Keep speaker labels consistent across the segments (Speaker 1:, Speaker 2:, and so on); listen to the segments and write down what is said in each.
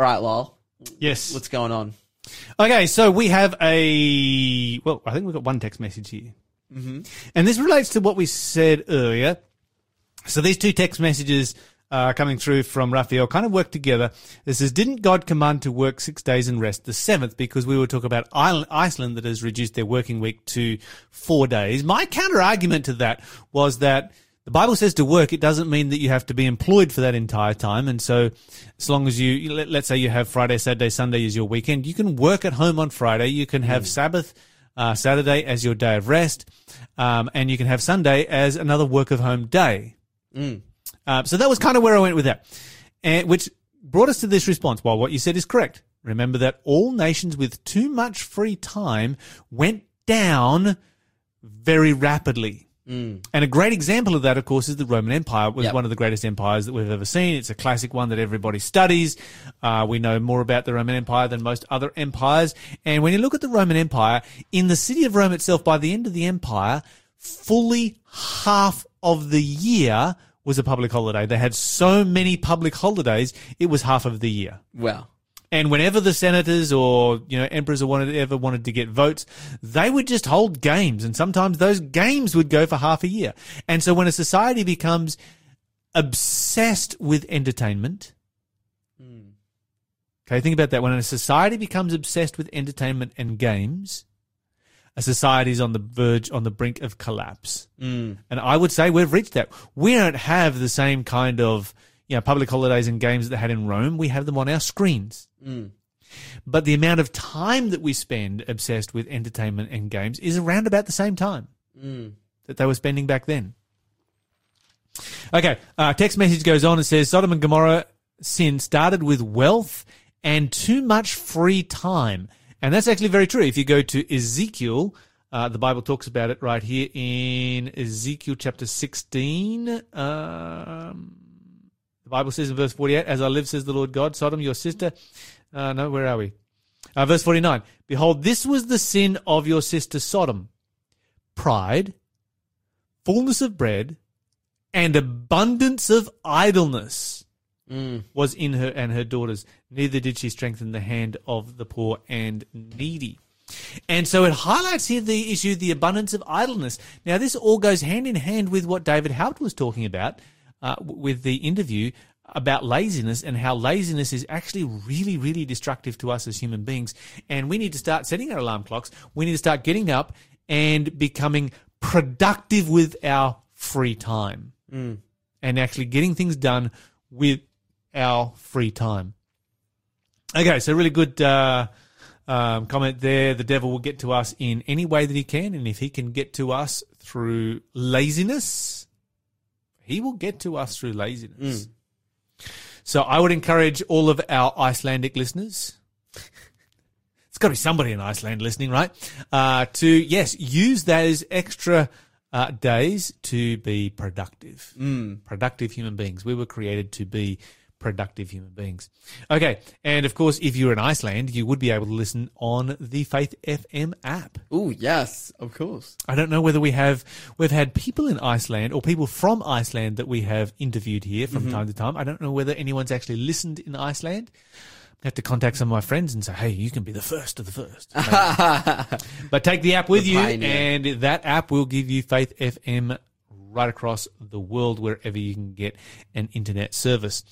Speaker 1: All right, Lyle.
Speaker 2: Yes.
Speaker 1: What's going on?
Speaker 2: Okay, so we have a well, I think we've got one text message here, mm-hmm. and this relates to what we said earlier. So these two text messages uh, coming through from Raphael kind of work together. This says, "Didn't God command to work six days and rest the seventh? Because we were talking about Iceland that has reduced their working week to four days. My counter argument to that was that." The Bible says to work, it doesn't mean that you have to be employed for that entire time. And so, as long as you, let, let's say you have Friday, Saturday, Sunday as your weekend, you can work at home on Friday. You can have Sabbath, uh, Saturday as your day of rest. Um, and you can have Sunday as another work of home day. Uh, so that was kind of where I went with that, and which brought us to this response. Well, what you said is correct. Remember that all nations with too much free time went down very rapidly. And a great example of that, of course, is the Roman Empire. It was
Speaker 1: Yep.
Speaker 2: one of the greatest empires that we've ever seen. It's a classic one that everybody studies. Uh, we know more about the Roman Empire than most other empires. And when you look at the Roman Empire, in the city of Rome itself, by the end of the empire, fully half of the year was a public holiday. They had so many public holidays, it was half of the year.
Speaker 1: Wow.
Speaker 2: And whenever the senators or you know emperors or wanted ever wanted to get votes, they would just hold games, and sometimes those games would go for half a year. And so when a society becomes obsessed with entertainment, okay, think about that. When a society becomes obsessed with entertainment and games, a society is on the verge, on the brink of collapse. Mm. And I would say we've reached that. We don't have the same kind of you know, public holidays and games that they had in Rome. We have them on our screens. But the amount of time that we spend obsessed with entertainment and games is around about the same time that they were spending back then. Okay, uh, text message goes on and says Sodom and Gomorrah sin started with wealth and too much free time. And that's actually very true. If you go to Ezekiel, uh, the Bible talks about it right here in Ezekiel chapter 16. Um, the Bible says in verse 48, As I live, says the Lord God, Sodom, your sister. Uh, no, where are we? Uh, verse 49. Behold, this was the sin of your sister Sodom pride, fullness of bread, and abundance of idleness was in her and her daughters. Neither did she strengthen the hand of the poor and needy. And so it highlights here the issue, the abundance of idleness. Now, this all goes hand in hand with what David Haupt was talking about uh, with the interview about laziness and how laziness is actually really, really destructive to us as human beings. And we need to start setting our alarm clocks. We need to start getting up and becoming productive with our free time and actually getting things done with our free time. Okay, so really good uh, um, comment there. The devil will get to us in any way that he can, and if he can get to us through laziness, he will get to us through laziness. So I would encourage all of our Icelandic listeners. It's got to be somebody in Iceland listening, right? Uh, to yes, use those extra uh, days to be productive, mm. productive human beings. We were created to be productive human beings. Okay, and of course, if you're in Iceland, you would be able to listen on the Faith FM app.
Speaker 1: Oh yes, of course.
Speaker 2: I don't know whether we have we've had people in Iceland or people from Iceland that we have interviewed here from mm-hmm. time to time. I don't know whether anyone's actually listened in Iceland. I have to contact some of my friends and say, "Hey, you can be the first of the first. but take the app with
Speaker 1: The
Speaker 2: you, and that app will give you Faith FM right across the world wherever you can get an internet service.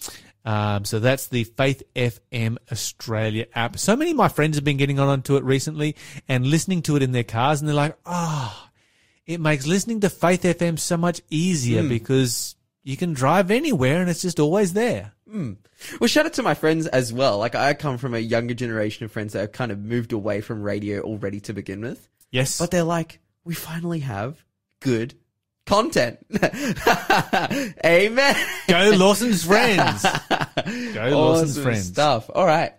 Speaker 2: Um, so that's the Faith FM Australia app. So many of my friends have been getting on onto it recently and listening to it in their cars, and they're like, "Ah, it makes listening to Faith FM so much easier because you can drive anywhere and it's just always there."
Speaker 1: Well, shout out to my friends as well. Like, I come from a younger generation of friends that have kind of moved away from radio already to begin with.
Speaker 2: Yes,
Speaker 1: But they're like, we finally have good content. Amen.
Speaker 2: go Lawson's friends. Go Lawson's friends.
Speaker 1: stuff. All right.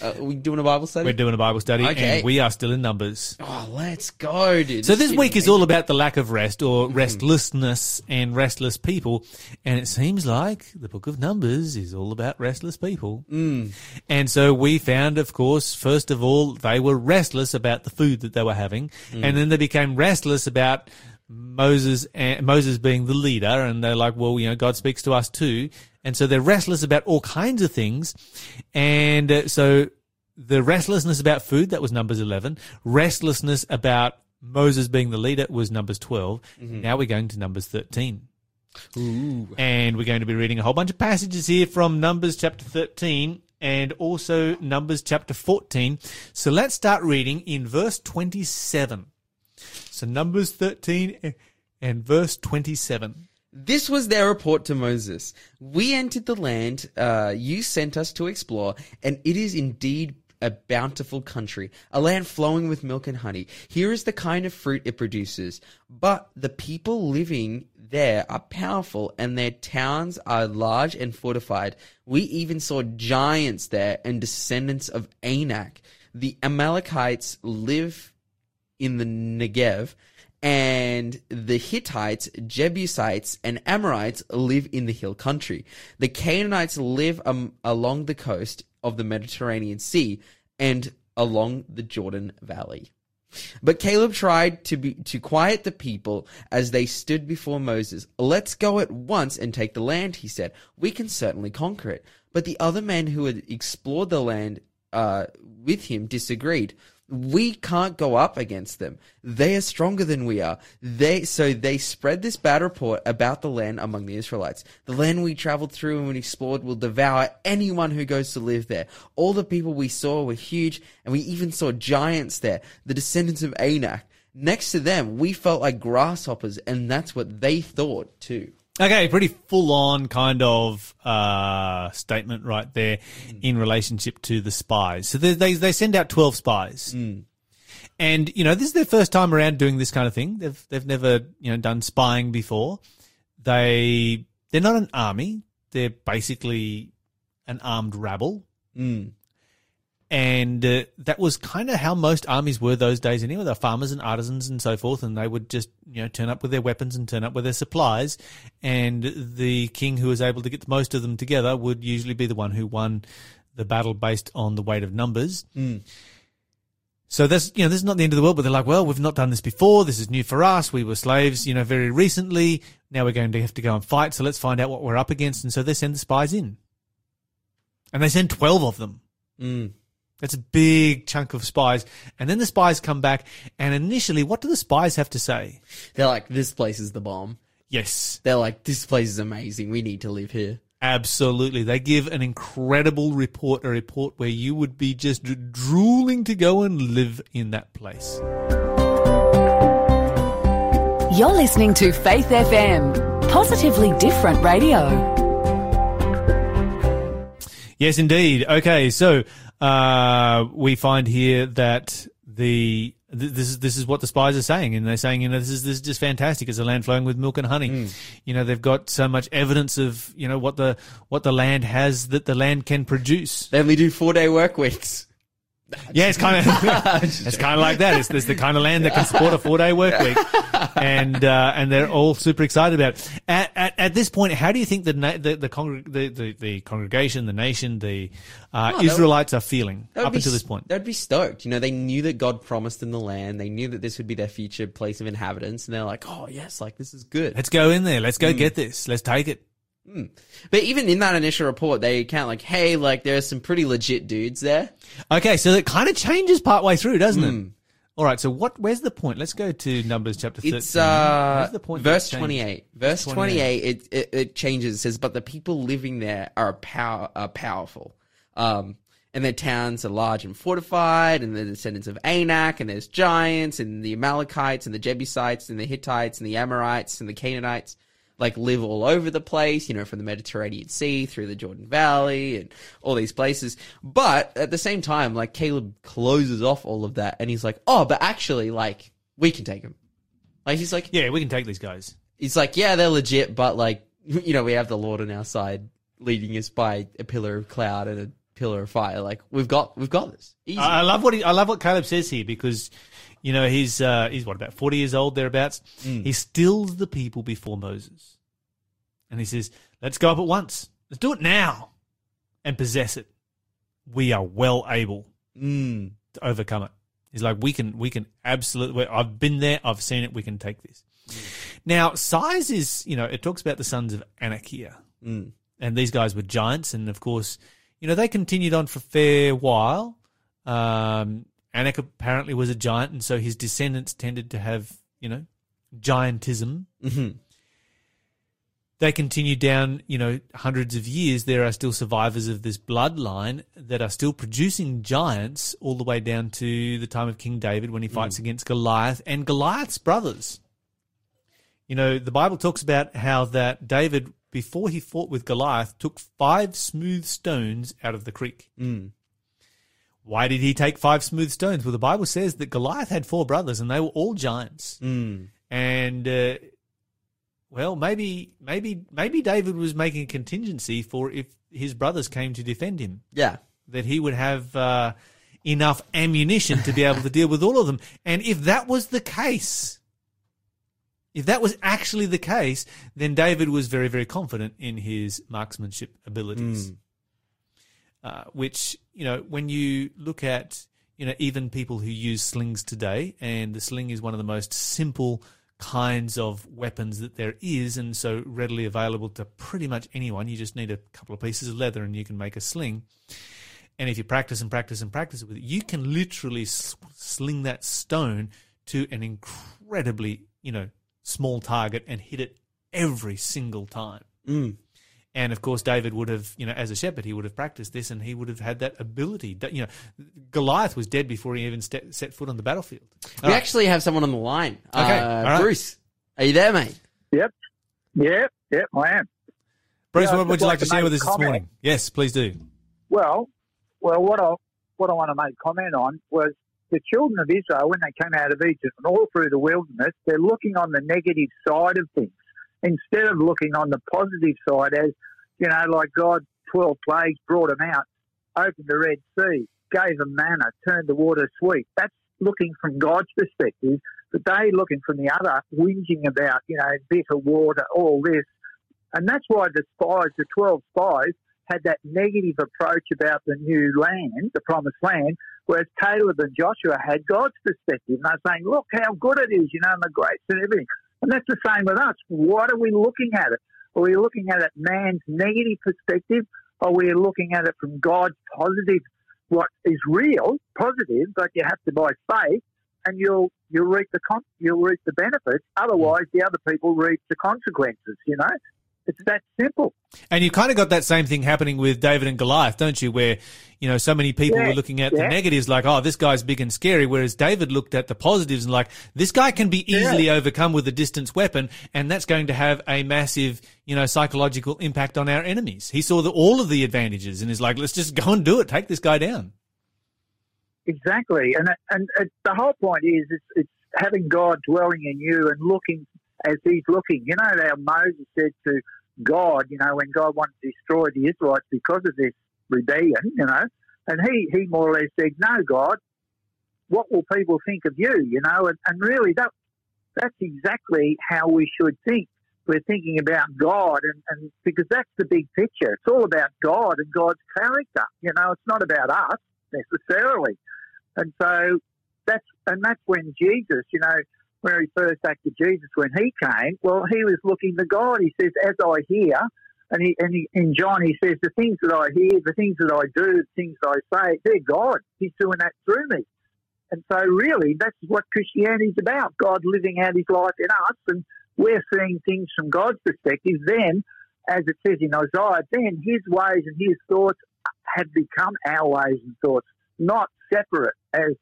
Speaker 1: Uh, are we doing a Bible study?
Speaker 2: We're doing a Bible study,
Speaker 1: Okay.
Speaker 2: and we are still in numbers.
Speaker 1: oh, let's go, dude.
Speaker 2: So this
Speaker 1: is
Speaker 2: week is all about the lack of rest or
Speaker 1: Mm-hmm.
Speaker 2: restlessness and restless people. And it seems like the book of Numbers is all about restless people. Mm. And so we found, of course, first of all, they were restless about the food that they were having.
Speaker 1: Mm.
Speaker 2: And then they became restless about Moses and Moses being the leader, and they're like, well, you know, God speaks to us too, and so they're restless about all kinds of things, and uh, so the restlessness about food that was Numbers eleven, restlessness about Moses being the leader was Numbers 12 Now we're going to Numbers thirteen.
Speaker 1: Ooh.
Speaker 2: And we're going to be reading a whole bunch of passages here from Numbers chapter 13 and also Numbers chapter 14. So let's start reading in verse 27. So Numbers 13 and verse 27.
Speaker 1: This was their report to Moses. We entered the land uh, you sent us to explore, and it is indeed a bountiful country, a land flowing with milk and honey. Here is the kind of fruit it produces. But the people living there are powerful, and their towns are large and fortified. We even saw giants there and descendants of Anak. The Amalekites live in the Negev, and the Hittites, Jebusites, and Amorites live in the hill country. The Canaanites live um, along the coast of the Mediterranean Sea and along the Jordan Valley. But Caleb tried to be to quiet the people as they stood before Moses. Let's go at once and take the land, he said. We can certainly conquer it. But the other men who had explored the land uh, with him disagreed. We can't go up against them. They are stronger than we are. They so they spread this bad report about the land among the Israelites. The land we traveled through and explored will devour anyone who goes to live there. All the people we saw were huge, and we even saw giants there, the descendants of Anak. Next to them, we felt like grasshoppers, and that's what they thought too.
Speaker 2: Okay, pretty full on kind of uh, statement right there in relationship to the spies. So they, they, they send out 12 spies. And, you know, this is their first time around doing this kind of thing. They've, they've never, you know, done spying before. They, they're not an army. They're basically an armed rabble. And uh, that was kind of how most armies were those days anyway. They're farmers and artisans and so forth, and they would just, you know, turn up with their weapons and turn up with their supplies. And the king who was able to get the most of them together would usually be the one who won the battle based on the weight of numbers. So that's, you know, this is not the end of the world, but they're like, well, we've not done this before. This is new for us. We were slaves, you know, very recently. Now we're going to have to go and fight. So let's find out what we're up against. And so they send the spies in. And they send 12 of them. That's a big chunk of spies. And then the spies come back. And initially, what do the spies have to say?
Speaker 1: They're like, this place is the bomb.
Speaker 2: Yes,
Speaker 1: They're like, this place is amazing. We need to live here.
Speaker 2: absolutely. They give an incredible report, a report where you would be just drooling to go and live in that place.
Speaker 3: You're listening to Faith FM, positively different radio.
Speaker 2: Yes, indeed. Okay, so uh, we find here that the th- this is this is what the spies are saying, and they're saying, you know, this is this is just fantastic. It's a land flowing with milk and honey. You know, they've got so much evidence of you know what the what the land has that the land can produce.
Speaker 1: They only do four day work weeks.
Speaker 2: Yeah, it's kind of it's kind of like that. It's, it's the kind of land that can support a four day work week, and uh, and they're all super excited about. It. At, at at this point, how do you think the na- the the, congreg- the, the the congregation, the nation, the uh,
Speaker 1: Oh,
Speaker 2: Israelites are feeling up until this point?
Speaker 1: They'd be stoked. You know, they knew that God promised them the land. They knew that this would be their future place of inhabitants. And they're like, oh, yes, like this is good.
Speaker 2: Let's go in there. Let's go get this. Let's take it.
Speaker 1: But even in that initial report, they count like, hey, like there's some pretty legit dudes there.
Speaker 2: Okay, so it kind of changes partway through, doesn't
Speaker 1: Hmm.
Speaker 2: it? All right. So what? Where's the point? Let's go to Numbers chapter thirteen.
Speaker 1: It's uh,
Speaker 2: Where's the point
Speaker 1: verse 28. Verse
Speaker 2: 28.
Speaker 1: 28, it, it, it changes. It says, but the people living there are, power, are powerful. Um, and their towns are large and fortified, and the descendants of Anak, and there's giants, and the Amalekites, and the Jebusites, and the Hittites, and the Amorites, and the Canaanites, like live all over the place, you know, from the Mediterranean Sea through the Jordan Valley and all these places. But at the same time, like Caleb closes off all of that, and he's like, oh, but actually, like, we can take them. Like, he's like,
Speaker 2: Yeah, we can take these guys.
Speaker 1: He's like, yeah, they're legit, but like, you know, we have the Lord on our side, leading us by a pillar of cloud and a pillar of fire. Like, we've got, we've got this. Easy.
Speaker 2: I I love what he, I love what Caleb says here because, you know, he's uh, he's what about forty years old thereabouts.
Speaker 1: Mm.
Speaker 2: He stills the people before Moses, and he says, "Let's go up at once. Let's do it now, and possess it. We are well able
Speaker 1: mm.
Speaker 2: to overcome it." He's like, "We can, we can absolutely. I've been there. I've seen it. We can take this." Now, size is, you know, it talks about the sons of Anak here.
Speaker 1: Mm.
Speaker 2: And these guys were giants. And of course, you know, they continued on for a fair while. Um, Anak apparently was a giant. And so his descendants tended to have, you know, giantism.
Speaker 1: Mhm.
Speaker 2: They continued down, you know, hundreds of years. There are still survivors of this bloodline that are still producing giants all the way down to the time of King David when he fights against Goliath and Goliath's brothers. You know, the Bible talks about how that David, before he fought with Goliath, took five smooth stones out of the creek. Why did he take five smooth stones? Well, the Bible says that Goliath had four brothers and they were all giants.
Speaker 1: Mm.
Speaker 2: And, uh, well, maybe, maybe, maybe David was making a contingency for if his brothers came to defend him
Speaker 1: Yeah.
Speaker 2: that he would have uh, enough ammunition to be able to deal with all of them. And if that was the case, if that was actually the case, then David was very, very confident in his marksmanship abilities. Uh, which, you know, when you look at, you know, even people who use slings today, and the sling is one of the most simple kinds of weapons that there is, and so readily available to pretty much anyone. You just need a couple of pieces of leather and you can make a sling. And if you practice and practice and practice with it, you can literally sling that stone to an incredibly, you know, small target and hit it every single time.
Speaker 1: Mm.
Speaker 2: And of course, David would have, you know, as a shepherd, he would have practiced this and he would have had that ability. That, You know, Goliath was dead before he even ste- set foot on the battlefield.
Speaker 1: We actually have someone on the line.
Speaker 2: Okay,
Speaker 1: Uh,
Speaker 2: all right.
Speaker 1: Bruce, are you there, mate?
Speaker 4: Yep. Yep. Yep. I am.
Speaker 2: Bruce,
Speaker 4: Yeah,
Speaker 2: what would you
Speaker 4: like
Speaker 2: like to
Speaker 4: to
Speaker 2: share with
Speaker 4: a
Speaker 2: us this morning? Yes, please do.
Speaker 4: Well, well, what I what I want to make comment on was the children of Israel when they came out of Egypt and all through the wilderness, they're looking on the negative side of things instead of looking on the positive side. As you know, like God, twelve plagues brought them out, opened the Red Sea, gave them manna, turned the water sweet. That's looking from God's perspective, but they looking from the other, whinging about you know bitter water, all this. And that's why the spies, the 12 spies, had that negative approach about the new land, the promised land, whereas Caleb and Joshua had God's perspective. And they're saying, look how good it is, you know, and the grace and everything. And that's the same with us. What are we looking at it? Are we looking at it man's negative perspective? Or are we looking at it from God's positive, what is real, positive, but you have to by faith and you'll you'll reap the con- you'll reap the benefits. Otherwise, the other people reap the consequences. You know, it's that simple.
Speaker 2: And you've kind of got that same thing happening with David and Goliath, don't you? Where, you know, so many people
Speaker 4: Yeah,
Speaker 2: were looking at the negatives like, oh, this guy's big and scary. Whereas David looked at the positives and like, this guy can be easily overcome with a distance weapon. And that's going to have a massive, you know, psychological impact on our enemies. He saw the, all of the advantages and is like, let's just go and do it. Take this guy down.
Speaker 4: Exactly, and and, and the whole point is it's, it's having God dwelling in you and looking as He's looking. You know how Moses said to God, you know, when God wanted to destroy the Israelites because of this rebellion, you know, and he he more or less said, "No, God, what will people think of you?" You know, and, and really that that's exactly how we should think. We're thinking about God, and, and because that's the big picture. It's all about God and God's character. You know, it's not about us necessarily. And so that's and that's when Jesus, you know, where he first acted Jesus when he came. Well, he was looking to God. He says, "As I hear," and he and he, in John he says, "The things that I hear, the things that I do, the things that I say, they're God. He's doing that through me." And so, really, that's what Christianity is about: God living out His life in us, and we're seeing things from God's perspective. Then, as it says in Isaiah, then His ways and His thoughts have become our ways and thoughts, not separate as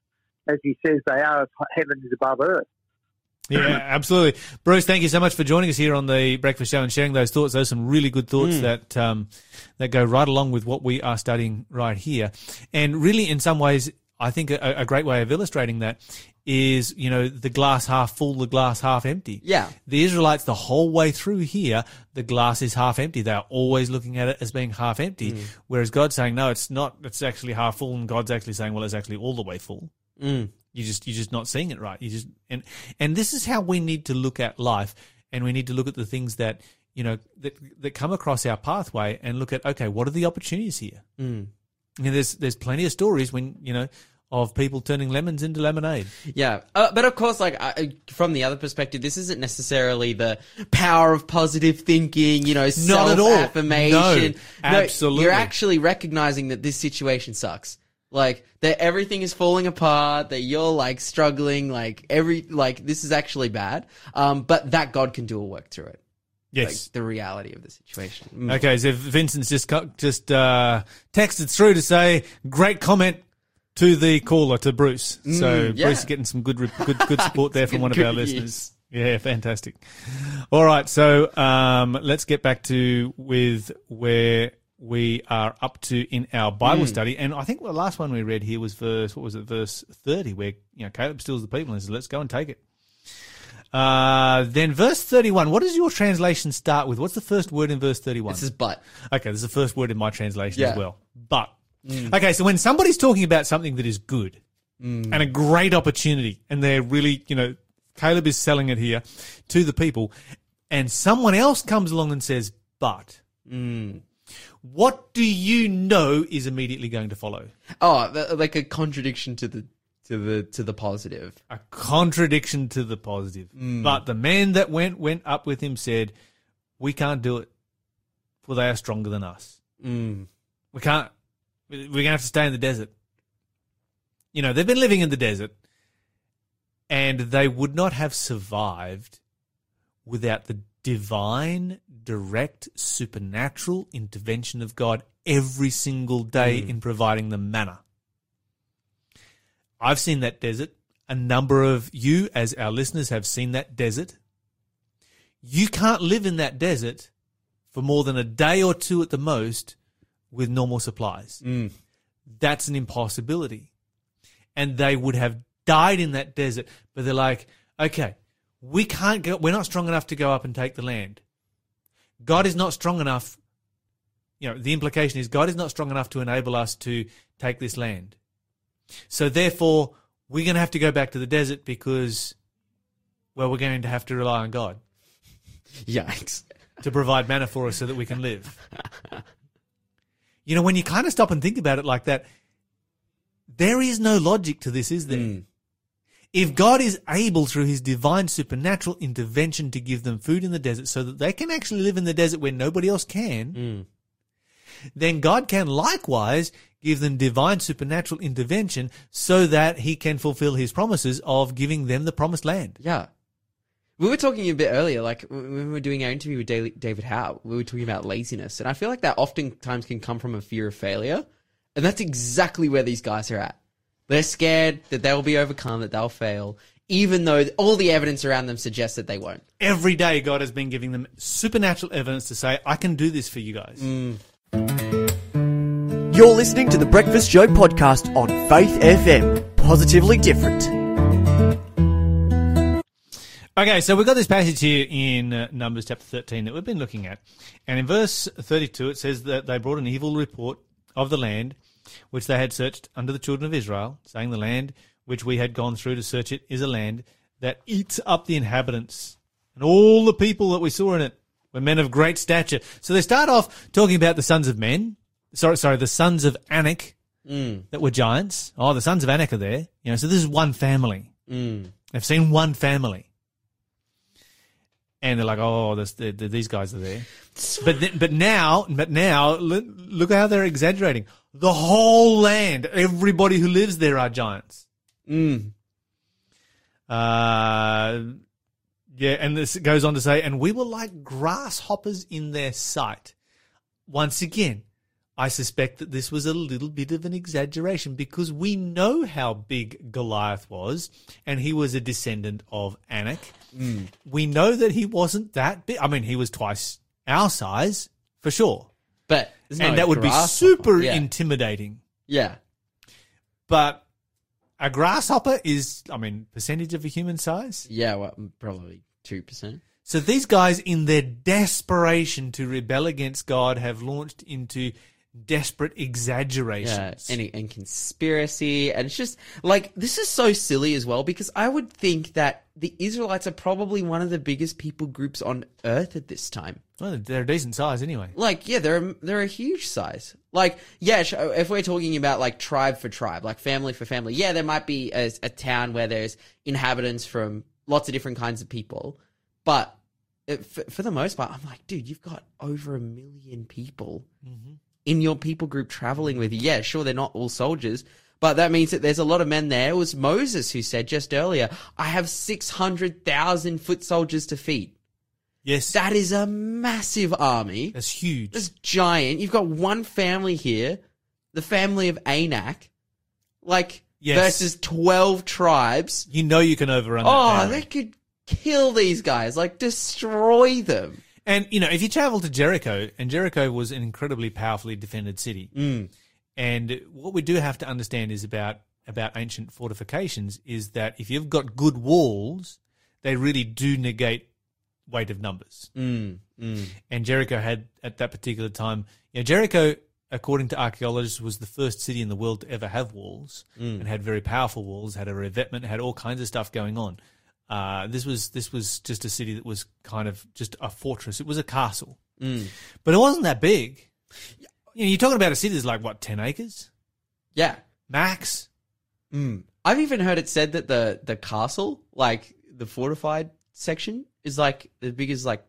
Speaker 4: as He says they are. Heaven is above earth.
Speaker 2: Yeah, absolutely. Bruce, thank you so much for joining us here on the Breakfast Show and sharing those thoughts. Those are some really good thoughts that um, that go right along with what we are studying right here. And really, in some ways, I think a, a great way of illustrating that is, you know, the glass half full, the glass half empty.
Speaker 1: Yeah.
Speaker 2: The Israelites, the whole way through here, the glass is half empty. They are always looking at it as being half empty. Whereas God's saying, no, it's not, it's actually half full. And God's actually saying, well, it's actually all the way full.
Speaker 1: Mm.
Speaker 2: You just you're just not seeing it right. You just and and this is how we need to look at life, and we need to look at the things that you know that that come across our pathway, and look at okay, what are the opportunities here?
Speaker 1: Mm.
Speaker 2: You know, there's there's plenty of stories when you know of people turning lemons into lemonade.
Speaker 1: Yeah, uh, but of course, like I, from the other perspective, this isn't necessarily the power of positive thinking. You know,
Speaker 2: Not at all.
Speaker 1: self-affirmation.
Speaker 2: No, absolutely.
Speaker 1: you're actually recognizing that this situation sucks. Like that everything is falling apart. That you're like struggling. Like every like this is actually bad. Um, but that God can do a work through it. Like
Speaker 2: Yes.
Speaker 1: the reality of the situation. Mm.
Speaker 2: Okay, so Vincent's just cut, just uh, texted through to say great comment to the caller to Bruce. so
Speaker 1: Mm, yeah.
Speaker 2: Bruce is getting some good good good support there from one of our listeners. Yeah, fantastic. All right, so um, let's get back to with where we are up to in our
Speaker 1: Mm.
Speaker 2: Bible study, and I think the last one we read here was verse what was it, verse thirty, where you know Caleb steals the people and says, "Let's go and take it." Uh, then verse 31, what does your translation start with? What's the first word in verse 31?
Speaker 1: This is but.
Speaker 2: Okay, this is the first word in my translation
Speaker 1: Yeah.
Speaker 2: as well. But okay, so when somebody's talking about something that is good and a great opportunity, and they're really, you know, Caleb is selling it here to the people, and someone else comes along and says, "But," what do you know is immediately going to follow?
Speaker 1: Oh, th- like a contradiction to the to the to the positive.
Speaker 2: A contradiction to the positive. But the man that went went up with him said, "We can't do it, for they are stronger than us."
Speaker 1: Mm.
Speaker 2: We can't. We're going to have to stay in the desert. You know, they've been living in the desert, and they would not have survived without the divine, direct, supernatural intervention of God every single day hmm. in providing them manna. I've seen that desert. A number of you, as our listeners, have seen that desert. You can't live in that desert for more than a day or two at the most with normal supplies. Hmm. That's an impossibility. And they would have died in that desert, but they're like, okay, we can't go, we're not strong enough to go up and take the land. God is not strong enough. You know, the implication is God is not strong enough to enable us to take this land. So therefore, we're going to have to go back to the desert because, well, we're going to have to rely on God
Speaker 1: Yikes.
Speaker 2: to provide manna for us so that we can live. you know, when you kind of stop and think about it like that, there is no logic to this, is there? Mm. If God is able through his divine supernatural intervention to give them food in the desert so that they can actually live in the desert where nobody else can, mm. then God can likewise give them divine supernatural intervention so that he can fulfill his promises of giving them the promised land.
Speaker 1: Yeah. We were talking a bit earlier, like when we were doing our interview with David Howe, we were talking about laziness. And I feel like that oftentimes can come from a fear of failure. And that's exactly where these guys are at. They're scared that they'll be overcome, that they'll fail, even though all the evidence around them suggests that they won't.
Speaker 2: Every day, God has been giving them supernatural evidence to say, I can do this for you guys.
Speaker 5: You're listening to the Breakfast Show podcast on Faith FM. Positively different.
Speaker 2: Okay, so we've got this passage here in uh, Numbers chapter 13 that we've been looking at. And in verse 32, it says that they brought an evil report of the land which they had searched under the children of Israel, saying, The land which we had gone through to search it is a land that eats up the inhabitants. And all the people that we saw in it were men of great stature. So they start off talking about the sons of men. Sorry, sorry, the sons of Anak mm. that were giants. Oh, the sons of Anak are there. You know, so this is one family. Mm. They've seen one family and they're like, "Oh, this, the, the, these guys are there." But th- but now, but now, look, look how they're exaggerating. The whole land, everybody who lives there are giants.
Speaker 1: Mm.
Speaker 2: Uh, yeah, and this goes on to say, and we were like grasshoppers in their sight. Once again, I suspect that this was a little bit of an exaggeration because we know how big Goliath was, and he was a descendant of Anak. Hmm. We know that he wasn't that big. I mean, he was twice our size for sure,
Speaker 1: But there's
Speaker 2: and that would be super
Speaker 1: Yeah.
Speaker 2: intimidating.
Speaker 1: yeah.
Speaker 2: But a grasshopper is, I mean, percentage of a human size.
Speaker 1: Yeah, well, probably 2%.
Speaker 2: So these guys, in their desperation to rebel against God, have launched into desperate
Speaker 1: Yeah,
Speaker 2: exaggerations.
Speaker 1: and, and conspiracy, and it's just like this is so silly as well because I would think that the Israelites are probably one of the biggest people groups on earth at this time.
Speaker 2: well, they're a decent size anyway.
Speaker 1: Like, yeah, they're a, they're a huge size. Like, yeah, if we're talking about like tribe for tribe, like family for family, yeah, there might be a, a town where there's inhabitants from lots of different kinds of people, but uh, it, for, for the most part, I'm like, dude, you've got over a million people mm-hmm. In your people group traveling with you. Yeah, sure, they're not all soldiers. But that means that there's a lot of men there. It was Moses who said just earlier, I have 600,000 foot soldiers to feed.
Speaker 2: Yes,
Speaker 1: That is a massive army.
Speaker 2: that's huge.
Speaker 1: That's giant. You've got one family here, the family of Anak, like
Speaker 2: Yes.
Speaker 1: versus twelve tribes.
Speaker 2: you know you can overrun. that
Speaker 1: Oh,
Speaker 2: family.
Speaker 1: they could kill these guys, like destroy them.
Speaker 2: And you know, if you travel to Jericho, and Jericho was an incredibly powerfully defended city,
Speaker 1: Mm.
Speaker 2: and what we do have to understand is about about ancient fortifications is that if you've got good walls, they really do negate weight of numbers.
Speaker 1: Mm, mm.
Speaker 2: And Jericho had at that particular time, you know, Jericho, according to archaeologists, was the first city in the world to ever have walls and had very powerful walls, had a revetment, had all kinds of stuff going on. Uh, this was this was just a city that was kind of just a fortress. It was a castle, but it wasn't that big. You know, you're talking about a city that's like what ten acres
Speaker 1: Yeah.
Speaker 2: max.
Speaker 1: Mm. I've even heard it said that the the castle, like the fortified section, is like as big as like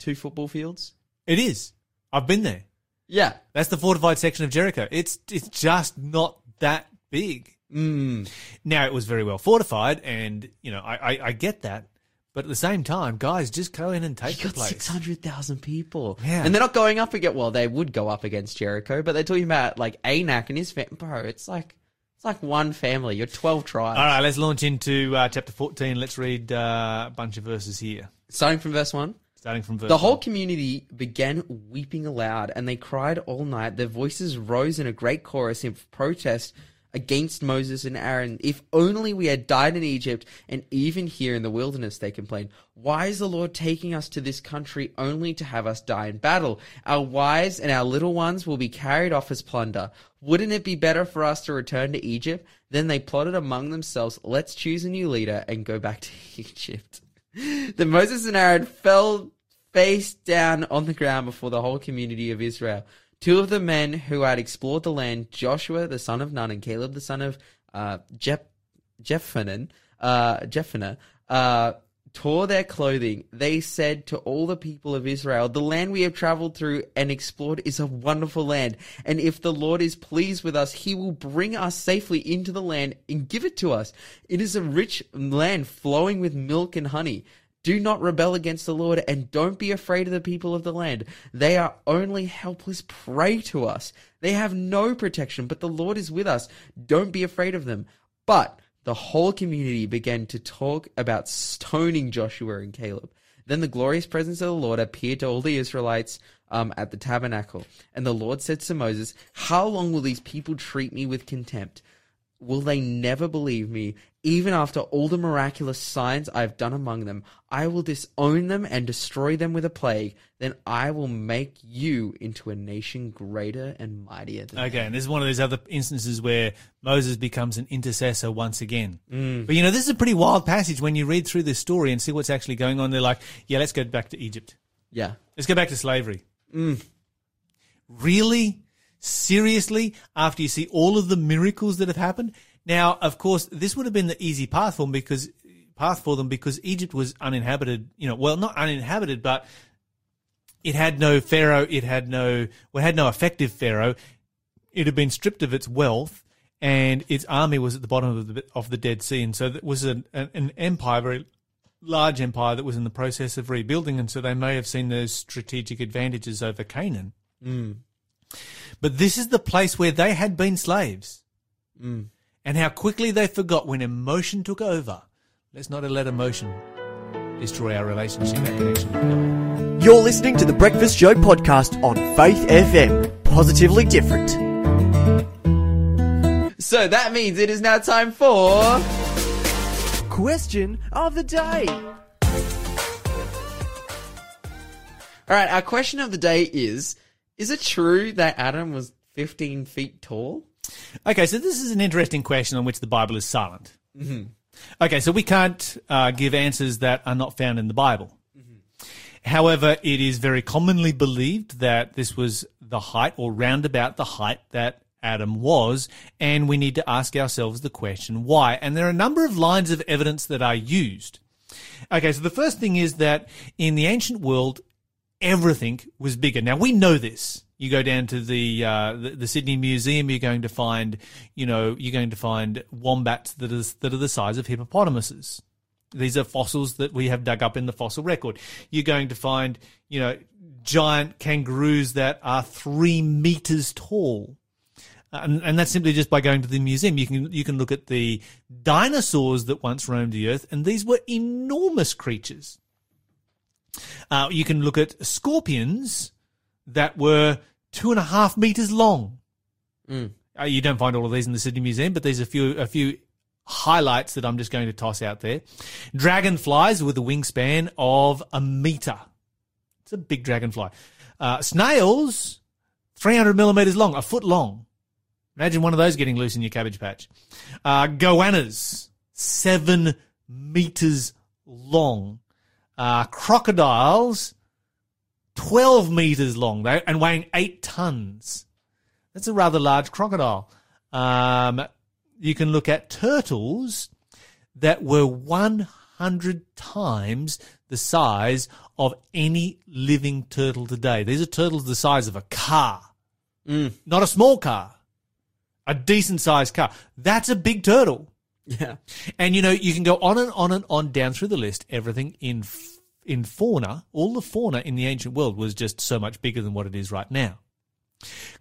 Speaker 1: two football fields.
Speaker 2: It is. I've been there.
Speaker 1: Yeah.
Speaker 2: That's the fortified section of Jericho. It's it's just not that big.
Speaker 1: Mm.
Speaker 2: Now it was very well fortified, and you know I, I, I get that, but at the same time, guys, just go in and take
Speaker 1: You
Speaker 2: the
Speaker 1: got
Speaker 2: place.
Speaker 1: six hundred thousand people,
Speaker 2: Yeah.
Speaker 1: and they're not going up against. Well, they would go up against Jericho, but they're talking about like Anak and his family. Bro, it's like it's like one family. You're twelve tribes.
Speaker 2: All right, let's launch into uh, chapter fourteen. Let's read uh, a bunch of verses here,
Speaker 1: Starting from verse one.
Speaker 2: starting from verse.
Speaker 1: The whole
Speaker 2: one.
Speaker 1: community began weeping aloud, and they cried all night. Their voices rose in a great chorus in protest against Moses and Aaron. If only we had died in Egypt, and even here in the wilderness, they complained. Why is the Lord taking us to this country only to have us die in battle? Our wives and our little ones will be carried off as plunder. Wouldn't it be better for us to return to Egypt? Then they plotted among themselves, let's choose a new leader and go back to Egypt. Then Moses and Aaron fell face down on the ground before the whole community of Israel. Two of the men who had explored the land, Joshua the son of Nun and Caleb the son of uh, Jep- uh, uh, tore their clothing. They said to all the people of Israel, The land we have traveled through and explored is a wonderful land. And if the Lord is pleased with us, he will bring us safely into the land and give it to us. It is a rich land flowing with milk and honey. Do not rebel against the Lord and don't be afraid of the people of the land. They are only helpless prey to us. They have no protection, but the Lord is with us. Don't be afraid of them. But the whole community began to talk about stoning Joshua and Caleb. Then the glorious presence of the Lord appeared to all the Israelites um, at the tabernacle. And the Lord said to Moses, How long will these people treat me with contempt? Will they never believe me, even after all the miraculous signs I have done among them? I will disown them and destroy them with a plague. Then I will make you into a nation greater and mightier than
Speaker 2: Okay, and this is one of those other instances where Moses becomes an intercessor once again. Mm. But you know, this is a pretty wild passage when you read through this story and see what's actually going on. They're like, yeah, let's go back to Egypt.
Speaker 1: Yeah.
Speaker 2: Let's go back to slavery. Mm. Really? Seriously? After you see all of the miracles that have happened? Now, of course, this would have been the easy path for them because path for them because Egypt was uninhabited, you know, well, not uninhabited, but it had no pharaoh, it had no well, it had no effective pharaoh. It had been stripped of its wealth and its army was at the bottom of the of the Dead Sea and so it was an, an, empire very large empire that was in the process of rebuilding, and so they may have seen those strategic advantages over Canaan. Hmm. But this is the place where they had been slaves, mm. and how quickly they forgot when emotion took over. Let's not let emotion destroy our relationship, our connection with God.
Speaker 5: You're listening to the Breakfast Show podcast on Faith FM. Positively different.
Speaker 1: So that means it is now time for.
Speaker 5: Question of the day.
Speaker 1: All right, our question of the day is Is it true that Adam was 15 feet tall?
Speaker 2: Okay, so this is an interesting question on which the Bible is silent. Okay, so we can't uh, give answers that are not found in the Bible. However, it is very commonly believed that this was the height or roundabout the height that Adam was, and we need to ask ourselves the question why. And there are a number of lines of evidence that are used. Okay, so the first thing is that in the ancient world, everything was bigger. Now we know this. You go down to the, uh, the the Sydney Museum, you're going to find, you know, you're going to find wombats that are that are the size of hippopotamuses. These are fossils that we have dug up in the fossil record. You're going to find, you know, giant kangaroos that are three meters tall. And, and that's simply just by going to the museum. You can you can look at the dinosaurs that once roamed the earth, and these were enormous creatures. Uh, you can look at scorpions that were two and a half meters long. Uh, you don't find all of these in the Sydney Museum, but there's a few a few highlights that I'm just going to toss out there. Dragonflies with a wingspan of a meter. It's a big dragonfly. Uh, snails, 300 millimeters long, a foot long. Imagine one of those getting loose in your cabbage patch. Uh, goannas, seven meters long. Uh, crocodiles, 12 meters long though, and weighing eight tons. That's a rather large crocodile. Um, you can look at turtles that were 100 times the size of any living turtle today. These are turtles the size of a car, not a small car, a decent sized car. That's a big turtle.
Speaker 1: Yeah.
Speaker 2: And you know, you can go on and on and on down through the list. Everything in in fauna, all the fauna in the ancient world was just so much bigger than what it is right now.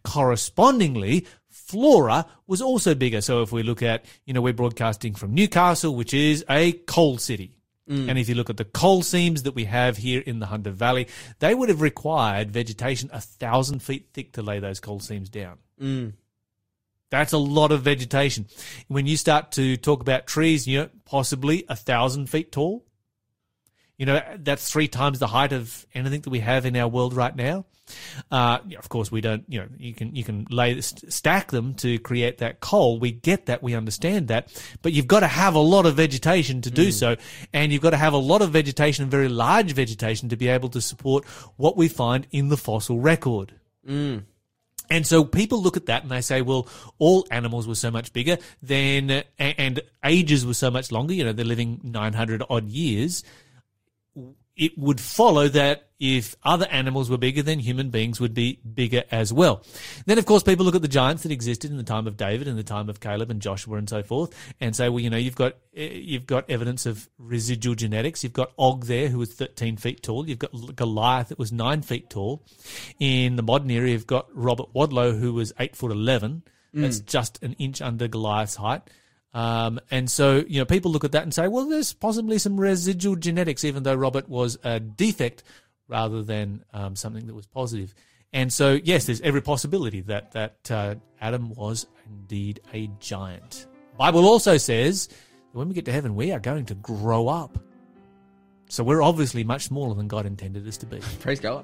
Speaker 2: Correspondingly, flora was also bigger. So if we look at, you know, we're broadcasting from Newcastle, which is a coal city. Mm. And if you look at the coal seams that we have here in the Hunter Valley, they would have required vegetation a thousand feet thick to lay those coal seams down. Mm. That's a lot of vegetation. When you start to talk about trees, you know, possibly a thousand feet tall. You know, that's three times the height of anything that we have in our world right now. Uh, of course, we don't. You know, you can you can lay st- stack them to create that coal. We get that, we understand that, but you've got to have a lot of vegetation to do so, and you've got to have a lot of vegetation, very large vegetation, to be able to support what we find in the fossil record. And so people look at that and they say, well, all animals were so much bigger then, and ages were so much longer. You know, they're living 900 odd years. It would follow that if other animals were bigger, then human beings would be bigger as well. Then, of course, people look at the giants that existed in the time of David and the time of Caleb and Joshua and so forth, and say, well, you know, you've got eh, you've got evidence of residual genetics. You've got Og there, who was 13 feet tall. You've got Goliath, that was nine feet tall. In the modern era, you've got Robert Wadlow, who was eight foot 11. That's just an inch under Goliath's height. Um, and so, you know, people look at that and say, well, there's possibly some residual genetics, even though Robert was a defect rather than um, something that was positive. And so, yes, there's every possibility that that uh, Adam was indeed a giant. Bible also says that when we get to heaven, we are going to grow up. So we're obviously much smaller than God intended us to be.
Speaker 1: Praise God.